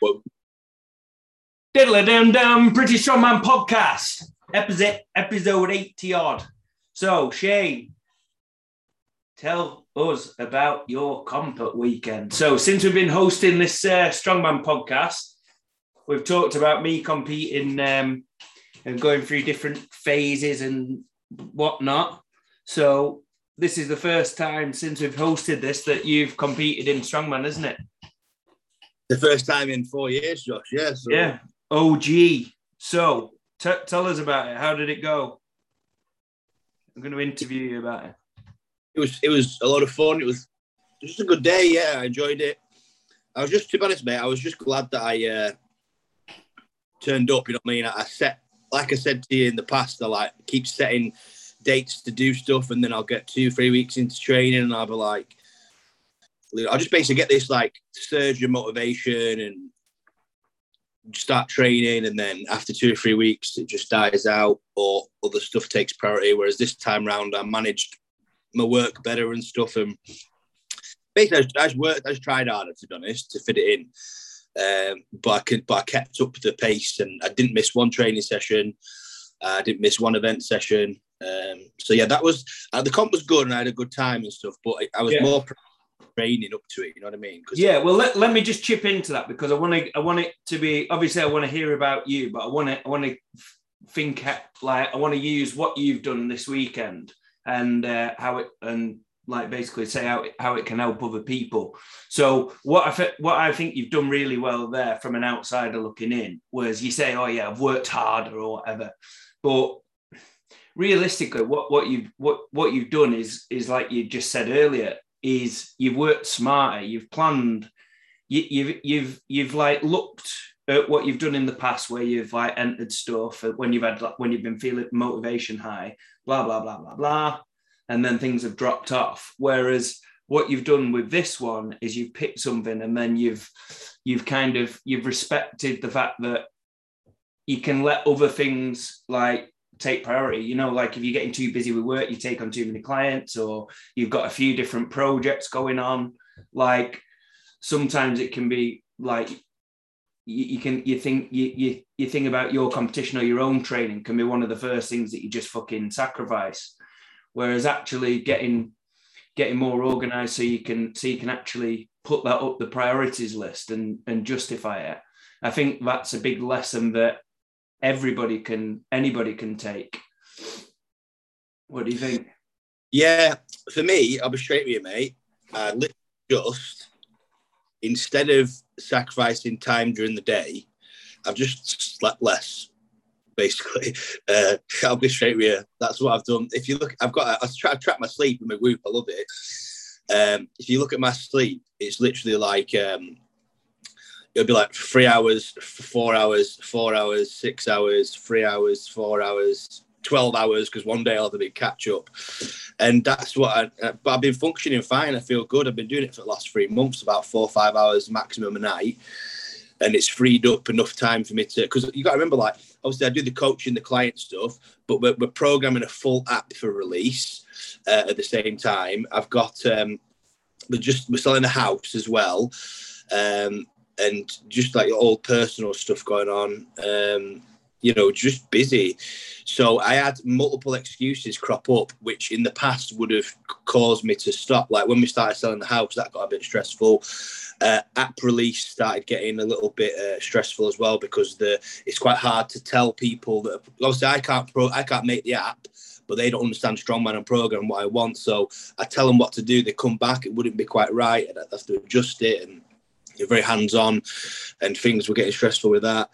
Well, Diddle dum dum, British Strongman podcast, episode episode eighty odd. So Shane, tell us about your comp at weekend. So since we've been hosting this uh, Strongman podcast, we've talked about me competing um, and going through different phases and whatnot. So this is the first time since we've hosted this that you've competed in strongman, isn't it? The first time in four years, Josh. Yeah. So. Yeah. OG. So t- tell us about it. How did it go? I'm going to interview you about it. It was it was a lot of fun. It was just a good day. Yeah, I enjoyed it. I was just to be honest, mate. I was just glad that I uh, turned up. You know what I mean? I set, like I said to you in the past, I like keep setting dates to do stuff, and then I'll get two, three weeks into training, and I'll be like, I'll just basically get this like surge of motivation and start training, and then after two or three weeks, it just dies out, or other stuff takes priority. Whereas this time round, I managed my work better and stuff, and basically, I just, I just worked, I just tried harder to be honest to fit it in. Um, but I could, but I kept up the pace, and I didn't miss one training session. I didn't miss one event session. Um, so yeah, that was uh, the comp was good, and I had a good time and stuff. But I, I was Yeah. more training up to it. You know what I mean? Yeah, well, let, let me just chip into that because I want to. I want it to be obviously. I want to hear about you, but I want to. I want to think like I want to use what you've done this weekend and uh, how it and like basically say how it, how it can help other people. So what I fe- what I think you've done really well there from an outsider looking in was you say, oh yeah, I've worked harder or whatever, but realistically, what what you've what what you've done is is like you just said earlier is you've worked smarter, you've planned, you, you've you've you've like looked at what you've done in the past where you've like entered stuff uh, when you've had when you've been feeling motivation high, blah blah blah blah blah, and then things have dropped off. Whereas what you've done with this one is you've picked something and then you've you've kind of you've respected the fact that you can let other things like take priority. You know, like if you're getting too busy with work, you take on too many clients, or you've got a few different projects going on. Like sometimes it can be like you, you can you think you, you you think about your competition or your own training can be one of the first things that you just fucking sacrifice. Whereas actually getting getting more organized so you can so you can actually put that up the priorities list and and justify it. I think that's a big lesson that everybody can anybody can take. What do you think? Yeah, for me, I'll be straight with you, mate. I just instead of sacrificing time during the day, I've just slept less. Basically, uh, I'll be straight with you. That's what I've done. If you look, I've got I try to track my sleep and my WHOOP. I love it. Um, if you look at my sleep, it's literally like um, it'll be like three hours, four hours, four hours, six hours, three hours, four hours, twelve hours. Because one day I'll have a big catch up, and that's what. I, uh, but I've been functioning fine. I feel good. I've been doing it for the last three months, about four or five hours maximum a night, and it's freed up enough time for me to. Because you got to remember, like obviously I do the coaching, the client stuff, but we're, we're programming a full app for release uh, at the same time. I've got um, we're just we're selling a house as well. Um, and just like all personal stuff going on. Um, you know, just busy. So I had multiple excuses crop up, which in the past would have caused me to stop. Like when we started selling the house, that got a bit stressful. Uh, app release started getting a little bit uh, stressful as well because the it's quite hard to tell people that obviously I can't pro I can't make the app, but they don't understand strongman and program what I want. So I tell them what to do. They come back, it wouldn't be quite right, and I have to adjust it and you're very hands on, and things were getting stressful with that.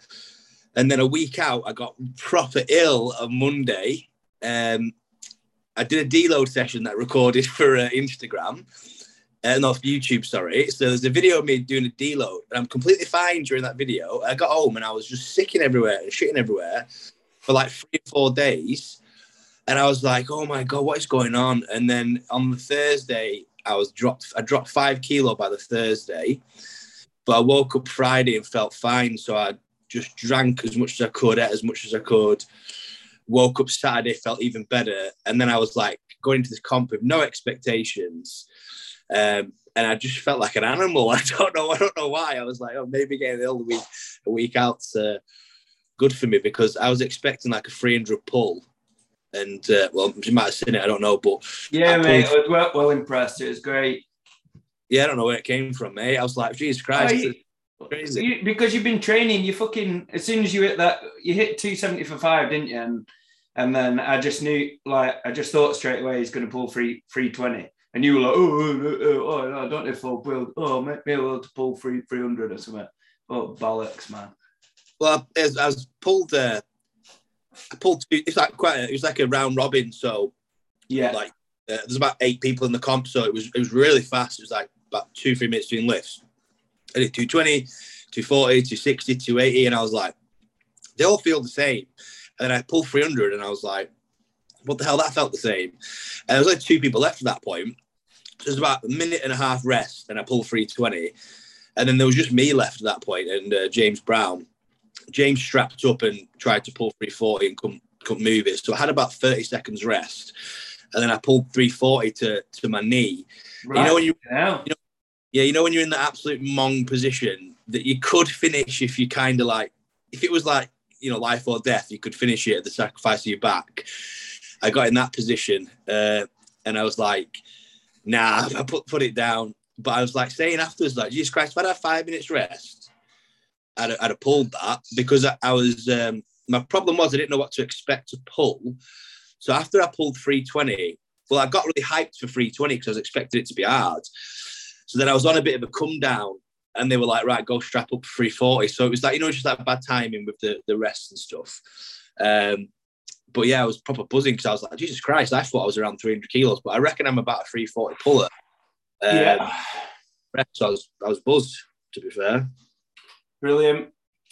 And then a week out, I got proper ill on Monday. Um, I did a deload session that I recorded for uh, Instagram, uh, not YouTube, sorry. So there's a video of me doing a deload, and I'm completely fine during that video. I got home and I was just sicking everywhere and shitting everywhere for like three or four days. And I was like, oh my God, what is going on? And then on the Thursday, I was dropped, I dropped five kilo by the Thursday. But I woke up Friday and felt fine. So I just drank as much as I could, ate as much as I could. Woke up Saturday, felt even better. And then I was like going into this comp with no expectations. Um, and I just felt like an animal. I don't know. I don't know why. I was like, oh, maybe getting ill a week a week out's uh, good for me because I was expecting like a 300 pull, and uh, well, you might have seen it. I don't know, but yeah, mate, I was well, well impressed. It was great. Yeah, I don't know where it came from, mate. I was like, Jesus Christ. Oh, you, you, because you've been training, you fucking as soon as you hit that, you hit 270 for five, didn't you? And and then I just knew, like, I just thought straight away he's going to pull three 320. And you were like, oh, oh, oh, oh I don't know if I'll build, oh, maybe I'll to pull three, 300 or something. Oh, bollocks, man. Well, I, I was pulled, uh, I pulled, it's like quite, a, it was like a round robin. So, yeah, like, uh, there's about eight people in the comp. So it was, it was really fast. It was like about two, three minutes between lifts. I did 220, 240, 260, 280. And I was like, they all feel the same. And then I pulled 300 and I was like, what the hell? That felt the same. And there was only two people left at that point. So it was about a minute and a half rest, and I pulled 320. And then there was just me left at that point, and uh, James Brown. James strapped up and tried to pull 340 and couldn't, couldn't move it. So I had about 30 seconds rest. And then I pulled 340 to, to my knee. Right. You know when you, yeah. you know, yeah, you know when you're in the absolute mong position that you could finish if you kind of like if it was like you know life or death, you could finish it at the sacrifice of your back. I got in that position uh, and I was like, nah, I put put it down. But I was like saying afterwards, like, Jesus Christ, if I'd had five minutes rest, I'd, I'd have pulled that because I, I was, um, my problem was I didn't know what to expect to pull. So after I pulled 320, well, I got really hyped for 320 because I was expecting it to be hard. So then I was on a bit of a come down and they were like, right, go strap up 340. So it was like, you know, just that bad timing with the, the rest and stuff. Um, but yeah, I was proper buzzing because I was like, Jesus Christ, I thought I was around 300 kilos, but I reckon I'm about a 340 puller. Um, yeah. So I was, I was buzzed, to be fair. Brilliant.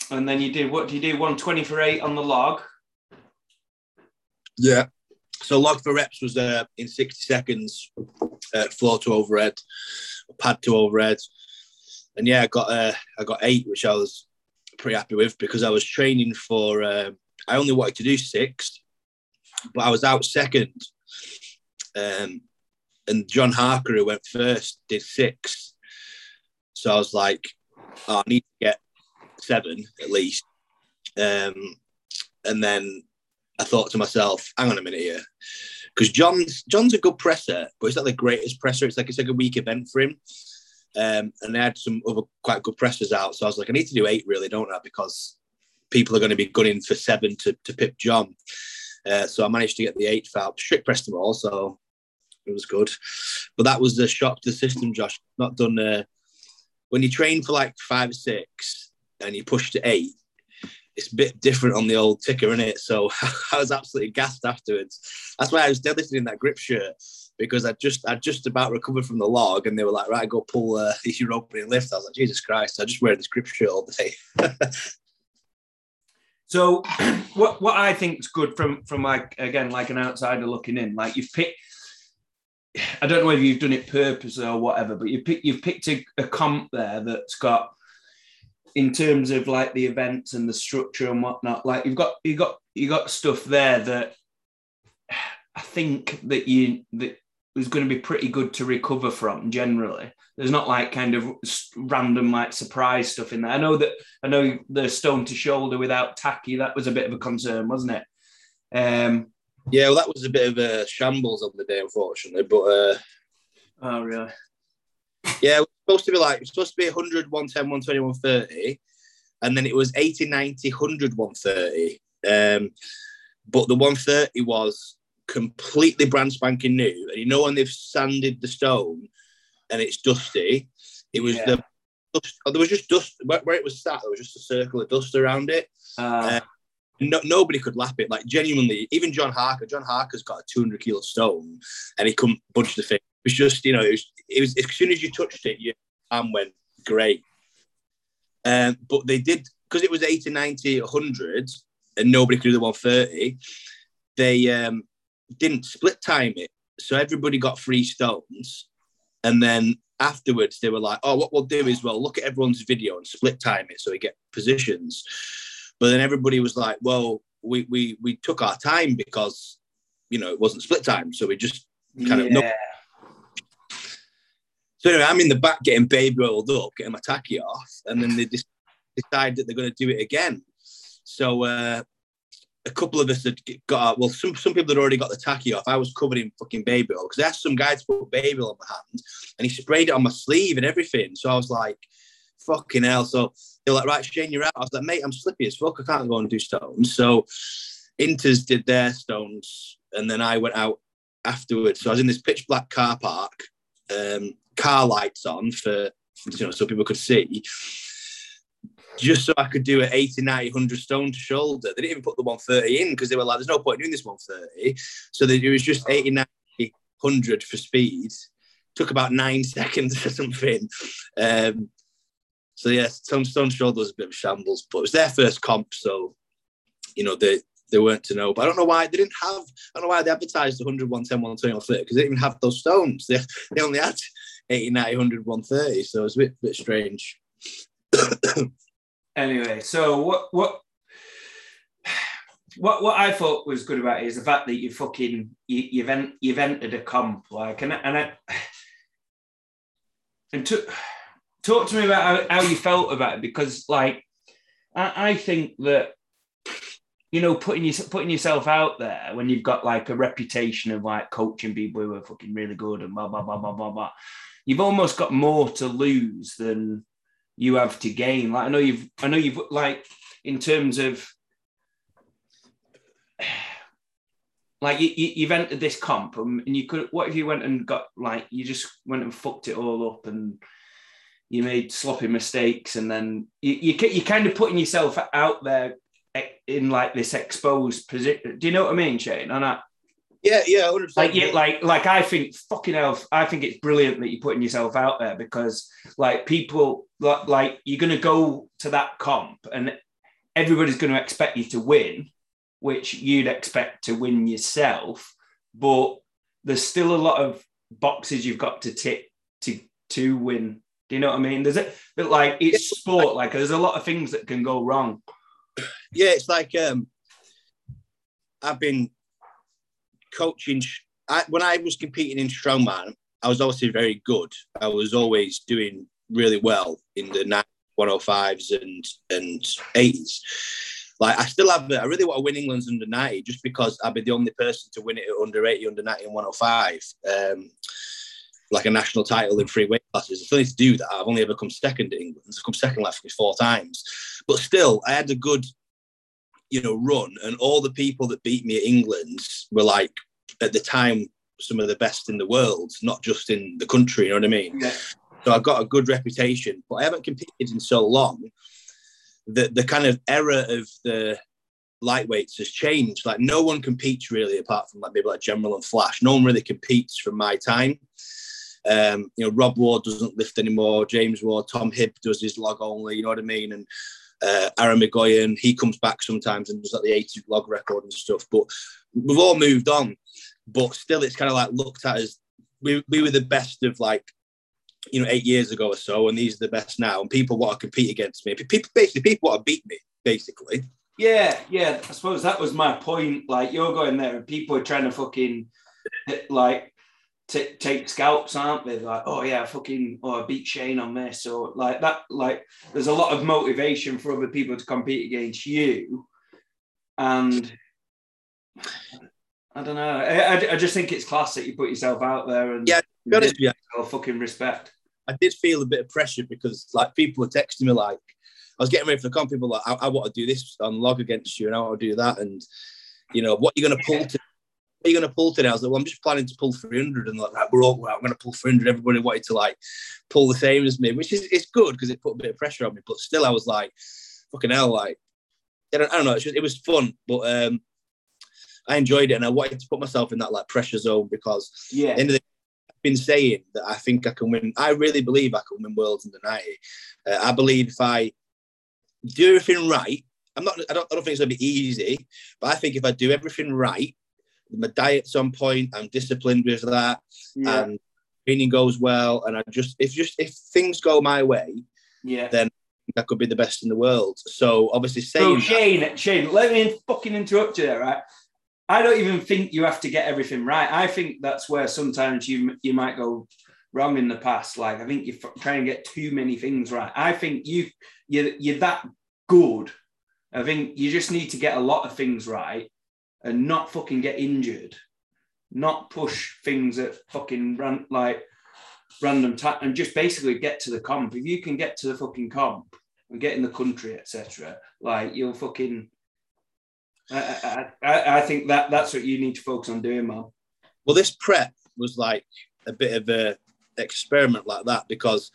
And then you did what? Do you do 120 for eight on the log? Yeah. So log for reps was uh, in 60 seconds, uh, floor to overhead, pad to overhead, and yeah, I got uh, I got eight, which I was pretty happy with because I was training for. Uh, I only wanted to do six, but I was out second. Um, and John Harker, who went first, did six. So I was like, oh, I need to get seven at least. Um, and then I thought to myself, hang on a minute here. Because John's John's a good presser, but it's not the greatest presser. It's like it's like a weak event for him. Um, and they had some other quite good pressers out. So I was like, I need to do eight really, don't I? Because people are going to be gunning for seven to, to pip John. Uh, so I managed to get the eighth out, strict pressed them all, so it was good. But that was the shock to the system, Josh. Not done. Uh, when you train for like five or six and you push to eight, it's a bit different on the old ticker, isn't it? So I was absolutely gassed afterwards. That's why I was deadlifting in that grip shirt because I just I just about recovered from the log, and they were like, "Right, go pull uh, your opening lift." I was like, "Jesus Christ!" I just wear this grip shirt all day. So what what I think is good from from like again like an outsider looking in, like you've picked. I don't know whether you've done it purposely or whatever, but you pick you've picked a, a comp there that's got in terms of like the events and the structure and whatnot. Like you've got you got you got stuff there that I think that you that is going to be pretty good to recover from generally. There's not like kind of random like surprise stuff in there. I know that I know the stone to shoulder without tacky that was a bit of a concern, wasn't it? Um, yeah, well, that was a bit of a shambles on the day, unfortunately. But uh, oh, really? Yeah, was supposed to be like it was supposed to be 100, 110, 120, 130, and then it was 80, 90, 100, 130. Um, but the 130 was completely brand spanking new. And you know when they've sanded the stone and it's dusty, it was yeah. the dust, oh, there was just dust where, where, it was sat. There was just a circle of dust around it. Uh, uh, no, nobody could lap it. Like genuinely, even John Harker. John Harker's got a 200 kilo stone, and he couldn't budge the thing. Was just, you know, it was, it was as soon as you touched it, your arm went great. Um, but they did because it was 80, 90, 100, and nobody could do the 130. They um, didn't split time it. So everybody got three stones. And then afterwards, they were like, oh, what we'll do is we'll look at everyone's video and split time it so we get positions. But then everybody was like, well, we, we, we took our time because, you know, it wasn't split time. So we just kind yeah. of. So anyway, I'm in the back getting baby oiled up, getting my tacky off, and then they just decide that they're going to do it again. So uh, a couple of us had got well, some some people had already got the tacky off. I was covered in fucking baby oil because I asked some guy to put baby oil on my hand, and he sprayed it on my sleeve and everything. So I was like, fucking hell. So they're like, right, Shane, you're out. I was like, mate, I'm slippy as fuck. I can't go and do stones. So Inters did their stones, and then I went out afterwards. So I was in this pitch black car park, um, car lights on for you know so people could see. Just so I could do an 80, 90, 100 stone to shoulder. They didn't even put the 130 in because they were like, there's no point doing this 130. So it was just 80, 90, 100 for speed. Took about nine seconds or something. Um, so yeah, Stone, Stone Shoulder was a bit of shambles, but it was their first comp, so you know they they weren't to know. But I don't know why they didn't have. I don't know why they advertised 100, 110, 120, 130 because they didn't even have those stones. They, they only had 80, 90, 100, 130. So it was a bit bit strange. anyway, so what what what what I thought was good about it is the fact that you fucking you, you've en- you've entered a comp like and and I, and to talk to me about how, how you felt about it because like I, I think that you know putting you putting yourself out there when you've got like a reputation of like coaching people who are fucking really good and blah blah blah blah blah blah you've almost got more to lose than you have to gain. Like i know you've i know you've like in terms of like you, you, have entered this comp and you could what if you went and got like you just went and fucked it all up and you made sloppy mistakes, and then you, you you're kind of putting yourself out there in like this exposed position. Do you know what I mean, Shane? On that. Yeah, yeah, 100%. like yeah, like like I think fucking hell, I think it's brilliant that you're putting yourself out there because like people like you're gonna go to that comp and everybody's gonna expect you to win, which you'd expect to win yourself, but there's still a lot of boxes you've got to tick to to win do you know what I mean? There's it, but like it's sport. Like there's a lot of things that can go wrong. Yeah, it's like um, I've been coaching. I, when I was competing in strongman, I was obviously very good. I was always doing really well in the 105s and and 80s. Like I still have, I really want to win England's under 90 just because I'd be the only person to win it at under 80, under 90, and 105. Um, like a national title in three weight classes. I still need to do that. I've only ever come second at England. I've come second last four times. But still, I had a good, you know, run. And all the people that beat me at England were like, at the time, some of the best in the world, not just in the country, you know what I mean? Yeah. So I've got a good reputation, but I haven't competed in so long that the kind of era of the lightweights has changed. Like no one competes really, apart from like maybe like General and Flash. No one really competes from my time. Um, you know, Rob Ward doesn't lift anymore. James Ward, Tom Hibb does his log only. You know what I mean? And uh, Aaron McGoyan, he comes back sometimes and does like the 80 log record and stuff. But we've all moved on. But still, it's kind of like looked at as we, we were the best of like you know, eight years ago or so, and these are the best now. And people want to compete against me. People basically people want to beat me, basically. Yeah, yeah. I suppose that was my point. Like you're going there, and people are trying to fucking like t- take scalps, aren't they? Like, oh yeah, fucking, oh beat Shane on this, or like that. Like, there's a lot of motivation for other people to compete against you, and I don't know. I, I, just think it's class that you put yourself out there and yeah, be honest you, fucking respect. I did feel a bit of pressure because like people were texting me like I was getting ready for the comp. People like I, I want to do this on log against you, and I want to do that, and you know what you're going to pull to are you going to pull today? I was like, well, I'm just planning to pull 300. And like, we're all, well, I'm going to pull 300. Everybody wanted to like pull the same as me, which is it's good because it put a bit of pressure on me. But still, I was like, fucking hell, like, I don't, I don't know. Just, it was fun, but um, I enjoyed it. And I wanted to put myself in that like pressure zone because, yeah, end of the I've been saying that I think I can win. I really believe I can win worlds in the 90. Uh, I believe if I do everything right, I'm not, I don't, I don't think it's going to be easy, but I think if I do everything right, my diet's on point. I'm disciplined with that, yeah. and training goes well. And I just if just if things go my way, yeah, then that could be the best in the world. So obviously, saying so Shane, that, Shane, let me fucking interrupt you there, right? I don't even think you have to get everything right. I think that's where sometimes you you might go, wrong in the past. Like I think you're trying to get too many things right. I think you you're, you're that good. I think you just need to get a lot of things right and not fucking get injured, not push things at fucking run like random time and just basically get to the comp. If you can get to the fucking comp and get in the country, etc., like you'll fucking. I, I, I think that that's what you need to focus on doing, man. Well, this prep was like a bit of a experiment like that because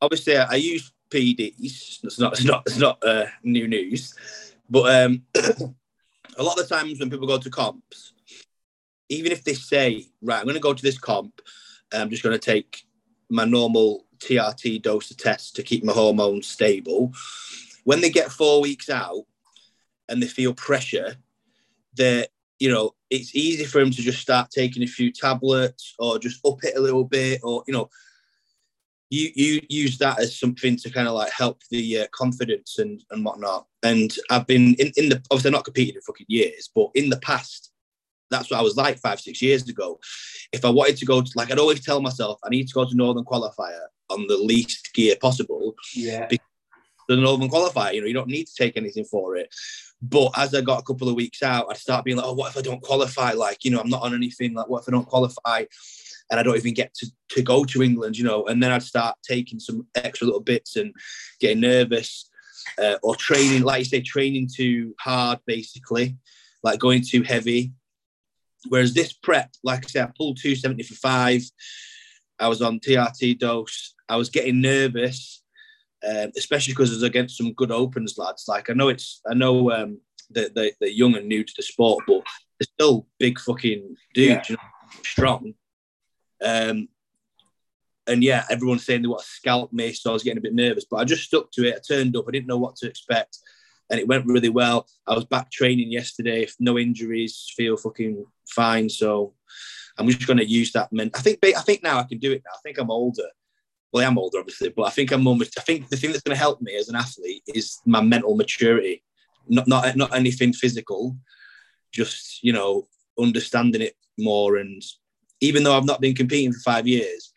obviously I, I use PEDs. It's not it's not it's not uh, new news, but um, a lot of the times when people go to comps, even if they say right, I'm going to go to this comp, I'm just going to take my normal TRT dose of tests to keep my hormones stable. When they get four weeks out and they feel pressure, they you know it's easy for them to just start taking a few tablets or just up it a little bit or you know you you use that as something to kind of like help the uh, confidence and and whatnot and i've been in, in the obviously not competed in fucking years but in the past that's what i was like five six years ago if i wanted to go to like i'd always tell myself i need to go to northern qualifier on the least gear possible yeah the northern qualifier you know you don't need to take anything for it but as I got a couple of weeks out, I'd start being like, oh, what if I don't qualify? Like, you know, I'm not on anything. Like, what if I don't qualify? And I don't even get to, to go to England, you know? And then I'd start taking some extra little bits and getting nervous uh, or training, like you say, training too hard, basically, like going too heavy. Whereas this prep, like I said, I pulled 270 for five. I was on TRT dose. I was getting nervous um, especially because it's against some good opens lads. Like I know it's, I know um, that they, they're young and new to the sport, but they're still big fucking dudes, yeah. you know, strong. Um, and yeah, everyone's saying they want to scalp me, so I was getting a bit nervous, but I just stuck to it. I turned up, I didn't know what to expect, and it went really well. I was back training yesterday, no injuries, feel fucking fine. So I'm just going to use that. I think I think now I can do it. Now I think I'm older, well, I am older, obviously, but I think I'm more. I think the thing that's going to help me as an athlete is my mental maturity, not not not anything physical, just you know understanding it more. And even though I've not been competing for five years,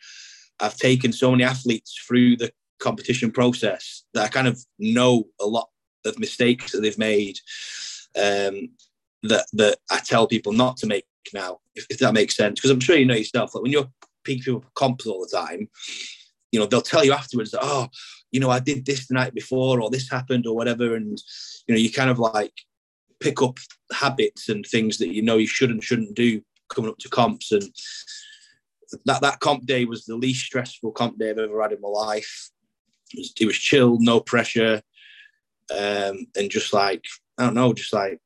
I've taken so many athletes through the competition process that I kind of know a lot of mistakes that they've made. Um, that that I tell people not to make now, if, if that makes sense. Because I'm sure you know yourself, like when you're peak people comps all the time, you know, they'll tell you afterwards, that, oh, you know, I did this the night before, or this happened, or whatever. And, you know, you kind of like pick up habits and things that you know you should and shouldn't do coming up to comps. And that, that comp day was the least stressful comp day I've ever had in my life. It was, it was chill, no pressure. Um, and just like, I don't know, just like,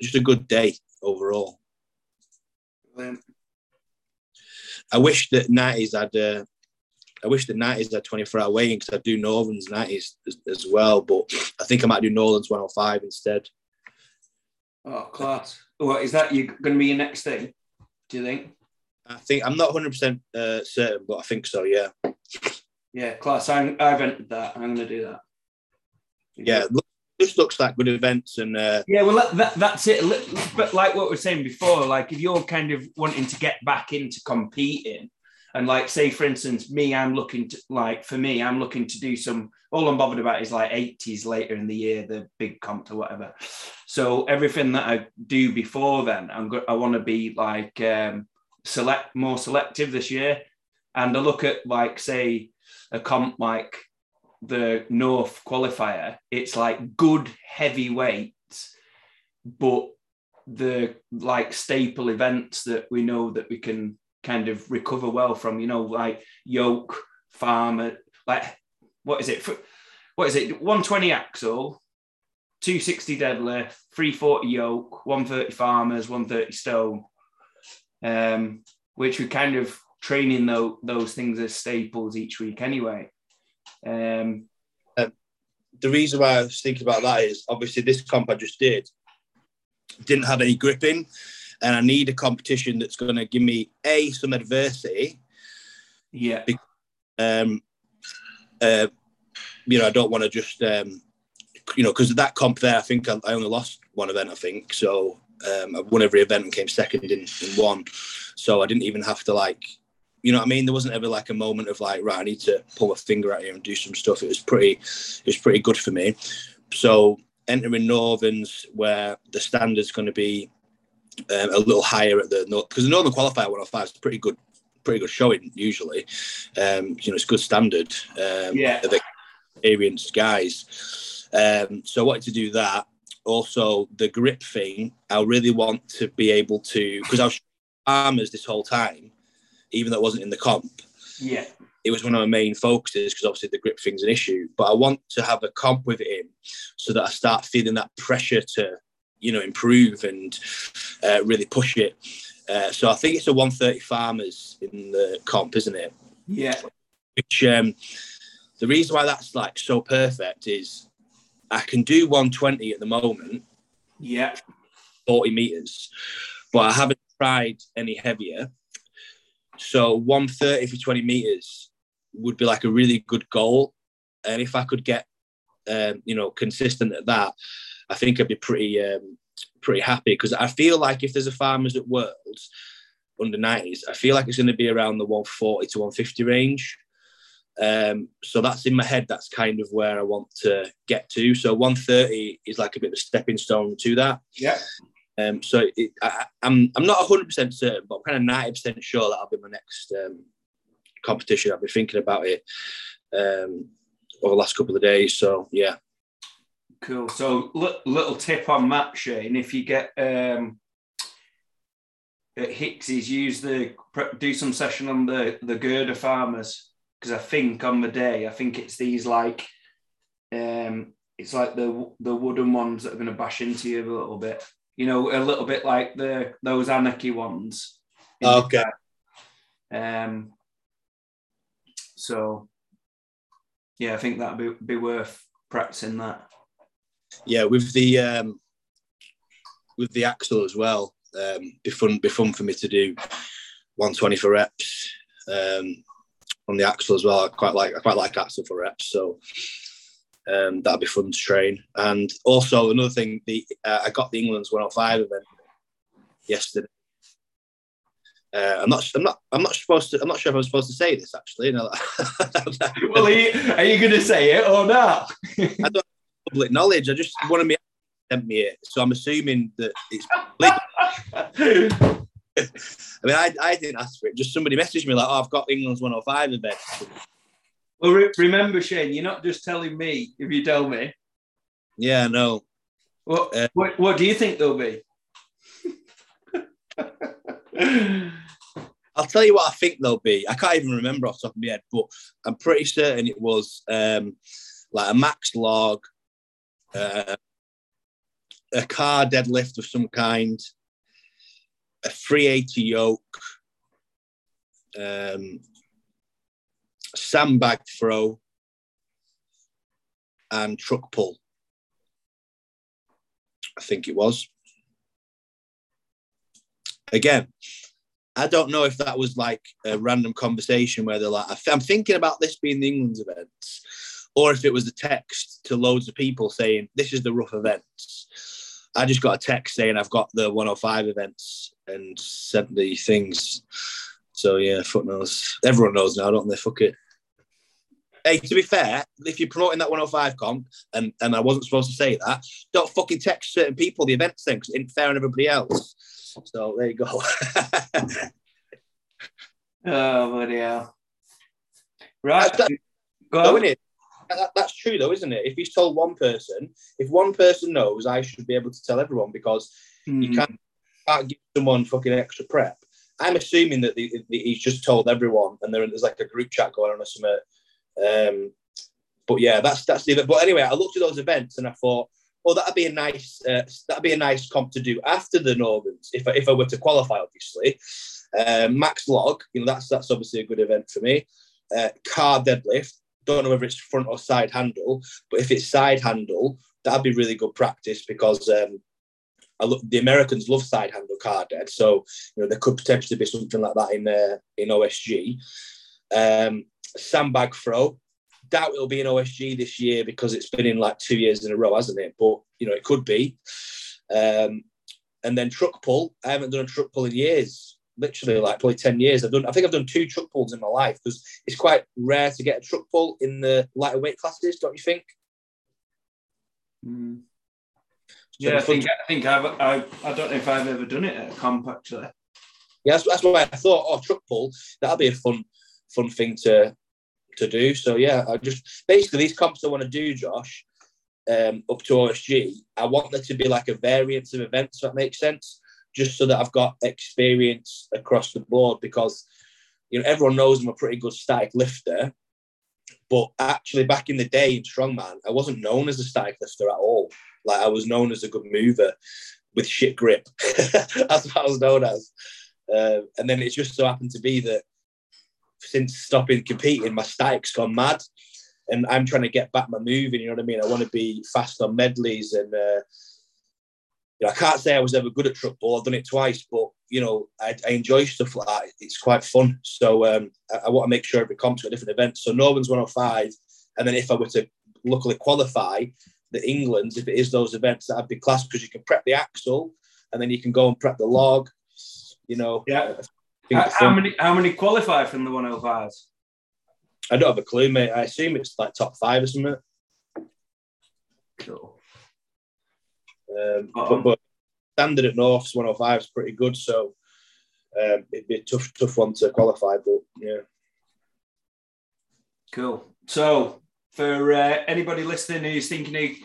just a good day overall. I wish that 90s had uh, I wish the 90s had 24 hour weighing because I do Northern's 90s as, as, well, but I think I might do Northern's 105 instead. Oh, class. Well, is that you going to be your next thing? Do you think? I think I'm not 100% uh, certain, but I think so, yeah. Yeah, class. I'm, I've entered that. I'm going to do that. yeah, just looks like good events and uh... yeah well that, that's it but like what we are saying before like if you're kind of wanting to get back into competing and like, say for instance, me, I'm looking to like for me, I'm looking to do some. All I'm bothered about is like 80s later in the year, the big comp or whatever. So everything that I do before then, I'm go- I want to be like um, select more selective this year, and I look at like say a comp like the North qualifier. It's like good heavy weights, but the like staple events that we know that we can kind of recover well from, you know, like yoke, farmer, like what is it? What is it? 120 axle, 260 deadlift, 340 yoke, 130 farmers, 130 stone. Um, which we kind of training those, those things as staples each week anyway. Um, uh, the reason why I was thinking about that is obviously this comp I just did didn't have any gripping and I need a competition that's going to give me a some adversity. Yeah. Because, Um, uh, you know, I don't want to just um, you know, because that comp there, I think I, I, only lost one event. I think so. Um, I won every event and came second in, in one, so I didn't even have to like, you know what I mean. There wasn't ever like a moment of like, right, I need to pull a finger out here and do some stuff. It was pretty, it was pretty good for me. So entering Northerns, where the standard's going to be um, a little higher at the because the Northern qualifier 105 is pretty good, pretty good showing usually. Um, you know, it's good standard. Um, yeah. Of experienced guys. Um, so I wanted to do that. Also, the grip thing, I really want to be able to because I was armors this whole time, even though it wasn't in the comp. Yeah. It was one of my main focuses because obviously the grip thing's an issue. But I want to have a comp with him so that I start feeling that pressure to, you know, improve and uh, really push it. Uh, so I think it's a 130 farmers in the comp, isn't it? Yeah. Which um, the reason why that's like so perfect is I can do 120 at the moment, Yeah. 40 meters, but I haven't tried any heavier. So 130 for 20 meters would be like a really good goal. And if I could get, um, you know, consistent at that, I think I'd be pretty, um, pretty happy because I feel like if there's a farmers at Worlds under 90s, I feel like it's going to be around the 140 to 150 range. Um, so that's in my head. That's kind of where I want to get to. So 130 is like a bit of a stepping stone to that. Yeah. Um, so it, I, I'm I'm not 100 percent certain, but I'm kind of 90 percent sure that'll be my next um, competition. I've been thinking about it um, over the last couple of days. So yeah, Cool. So, li- little tip on map, Shane. If you get um, at Hicksy's, use the do some session on the the girder farmers because I think on the day, I think it's these like, um, it's like the the wooden ones that are going to bash into you a little bit. You know, a little bit like the those anarchy ones. okay. Um. So, yeah, I think that'd be be worth practicing that. Yeah, with the um, with the axle as well. Um, be fun, be fun for me to do 120 for reps um, on the axle as well. I quite like I quite like axle for reps, so um, that'd be fun to train. And also another thing, the uh, I got the England's 105 event yesterday. Uh, I'm not. I'm not. I'm not supposed to. I'm not sure if I'm supposed to say this actually. No, well, are you, are you going to say it or not? I don't public knowledge. I just one of me sent me it, so I'm assuming that it's. I mean, I, I didn't ask for it. Just somebody messaged me like, "Oh, I've got England's 105 event." Well, re- remember, Shane, you're not just telling me if you tell me. Yeah, no. What Uh, what, what do you think they'll be? I'll tell you what I think they'll be. I can't even remember off the top of my head, but I'm pretty certain it was um, like a max log, uh, a car deadlift of some kind, a 380 yoke, um, sandbag throw, and truck pull. I think it was. Again, I don't know if that was like a random conversation where they're like, I'm thinking about this being the England's events, or if it was a text to loads of people saying, This is the rough events. I just got a text saying I've got the 105 events and sent the things. So yeah, fuck knows. Everyone knows now, don't they? Fuck it. Hey, to be fair, if you're promoting that 105 comp, and, and I wasn't supposed to say that, don't fucking text certain people the events thing because it ain't fair on everybody else. So there you go. Oh, bloody yeah Right. Go on. That- that's true, though, isn't it? If he's told one person, if one person knows, I should be able to tell everyone because you Hmm. can't, can't give someone fucking extra prep. I'm assuming that the, the, he's just told everyone, and there, there's like a group chat going on or something. Um, but yeah, that's that's the. But anyway, I looked at those events and I thought, oh, that'd be a nice uh, that'd be a nice comp to do after the Northerns if I, if I were to qualify, obviously. Um, max log, you know, that's that's obviously a good event for me. Uh, car deadlift, don't know whether it's front or side handle, but if it's side handle, that'd be really good practice because um, look, the Americans love side handle car dead, so you know there could potentially be something like that in uh, in OSG. Um, sandbag throw, doubt it'll be in OSG this year because it's been in like two years in a row, hasn't it? But you know it could be. Um, and then truck pull. I haven't done a truck pull in years, literally like probably ten years. I've done. I think I've done two truck pulls in my life because it's quite rare to get a truck pull in the lighter weight classes, don't you think? Mm. Yeah, I think I think I've I, I don't know if I've ever done it at a comp actually. Yeah, that's, that's why I thought, oh, truck pull, that'll be a fun fun thing to to do. So yeah, I just basically these comps I want to do, Josh, um, up to OSG, I want there to be like a variance of events, that makes sense, just so that I've got experience across the board because you know everyone knows I'm a pretty good static lifter. But actually, back in the day in strongman, I wasn't known as a static lifter at all. Like I was known as a good mover with shit grip. That's what I was known as. Uh, and then it just so happened to be that since stopping competing, my static's gone mad, and I'm trying to get back my moving. You know what I mean? I want to be fast on medleys, and uh, you know, I can't say I was ever good at truck pull. I've done it twice, but you know, I, I enjoy stuff like that. It's quite fun. So um, I, I, want to make sure every comp's got a different event. So Northern's 105, and then if I were to luckily qualify the England's, if it is those events, that'd be class because you can prep the axle, and then you can go and prep the log. You know, yeah. How, how many how many qualify from the 105s? I don't have a clue, mate. I assume it's like top five or something. Cool. Um, but, but, standard at North's 105 is pretty good, so um, it'd be a tough, tough one to qualify. But yeah. Cool. So for uh, anybody listening who's thinking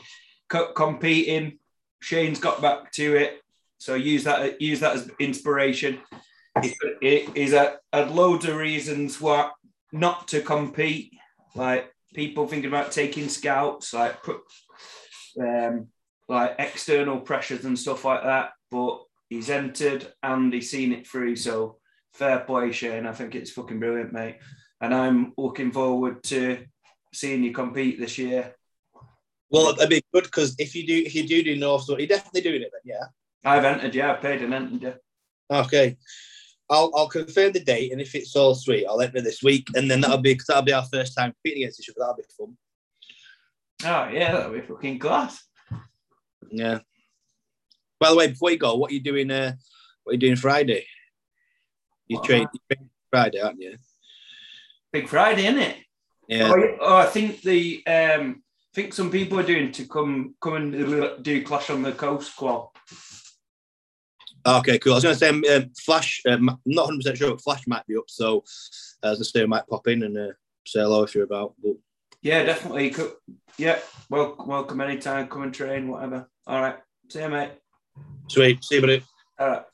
of competing, Shane's got back to it. So use that use that as inspiration it is a, a loads of reasons what not to compete. Like people thinking about taking scouts, like um, like external pressures and stuff like that. But he's entered and he's seen it through. So fair play, Shane. I think it's fucking brilliant, mate. And I'm looking forward to seeing you compete this year. Well, that'd be good because if you do, if you do do North, so you're definitely doing it then, yeah. I've entered, yeah. I've paid and entered, yeah. Okay. I'll, I'll confirm the date, and if it's all sweet, I'll enter this week, and then that'll be because that'll be our first time competing against each other. That'll be fun. Oh yeah, that'll be fucking class. Yeah. By the way, before you go, what are you doing? Uh, what are you doing Friday? You train, Friday, aren't you? Big Friday, isn't it? Yeah. Oh, oh, I think the um, I think some people are doing to come come and do Clash on the Coast qual. Okay, cool. I was going to say um, um Flash. Um, not 100 percent sure, but Flash might be up. So as I say, I might pop in and uh, say hello if you're about. But... Yeah, definitely. Yeah, well, welcome anytime. Come and train, whatever. All right. See you, mate. Sweet. See you, buddy. All right.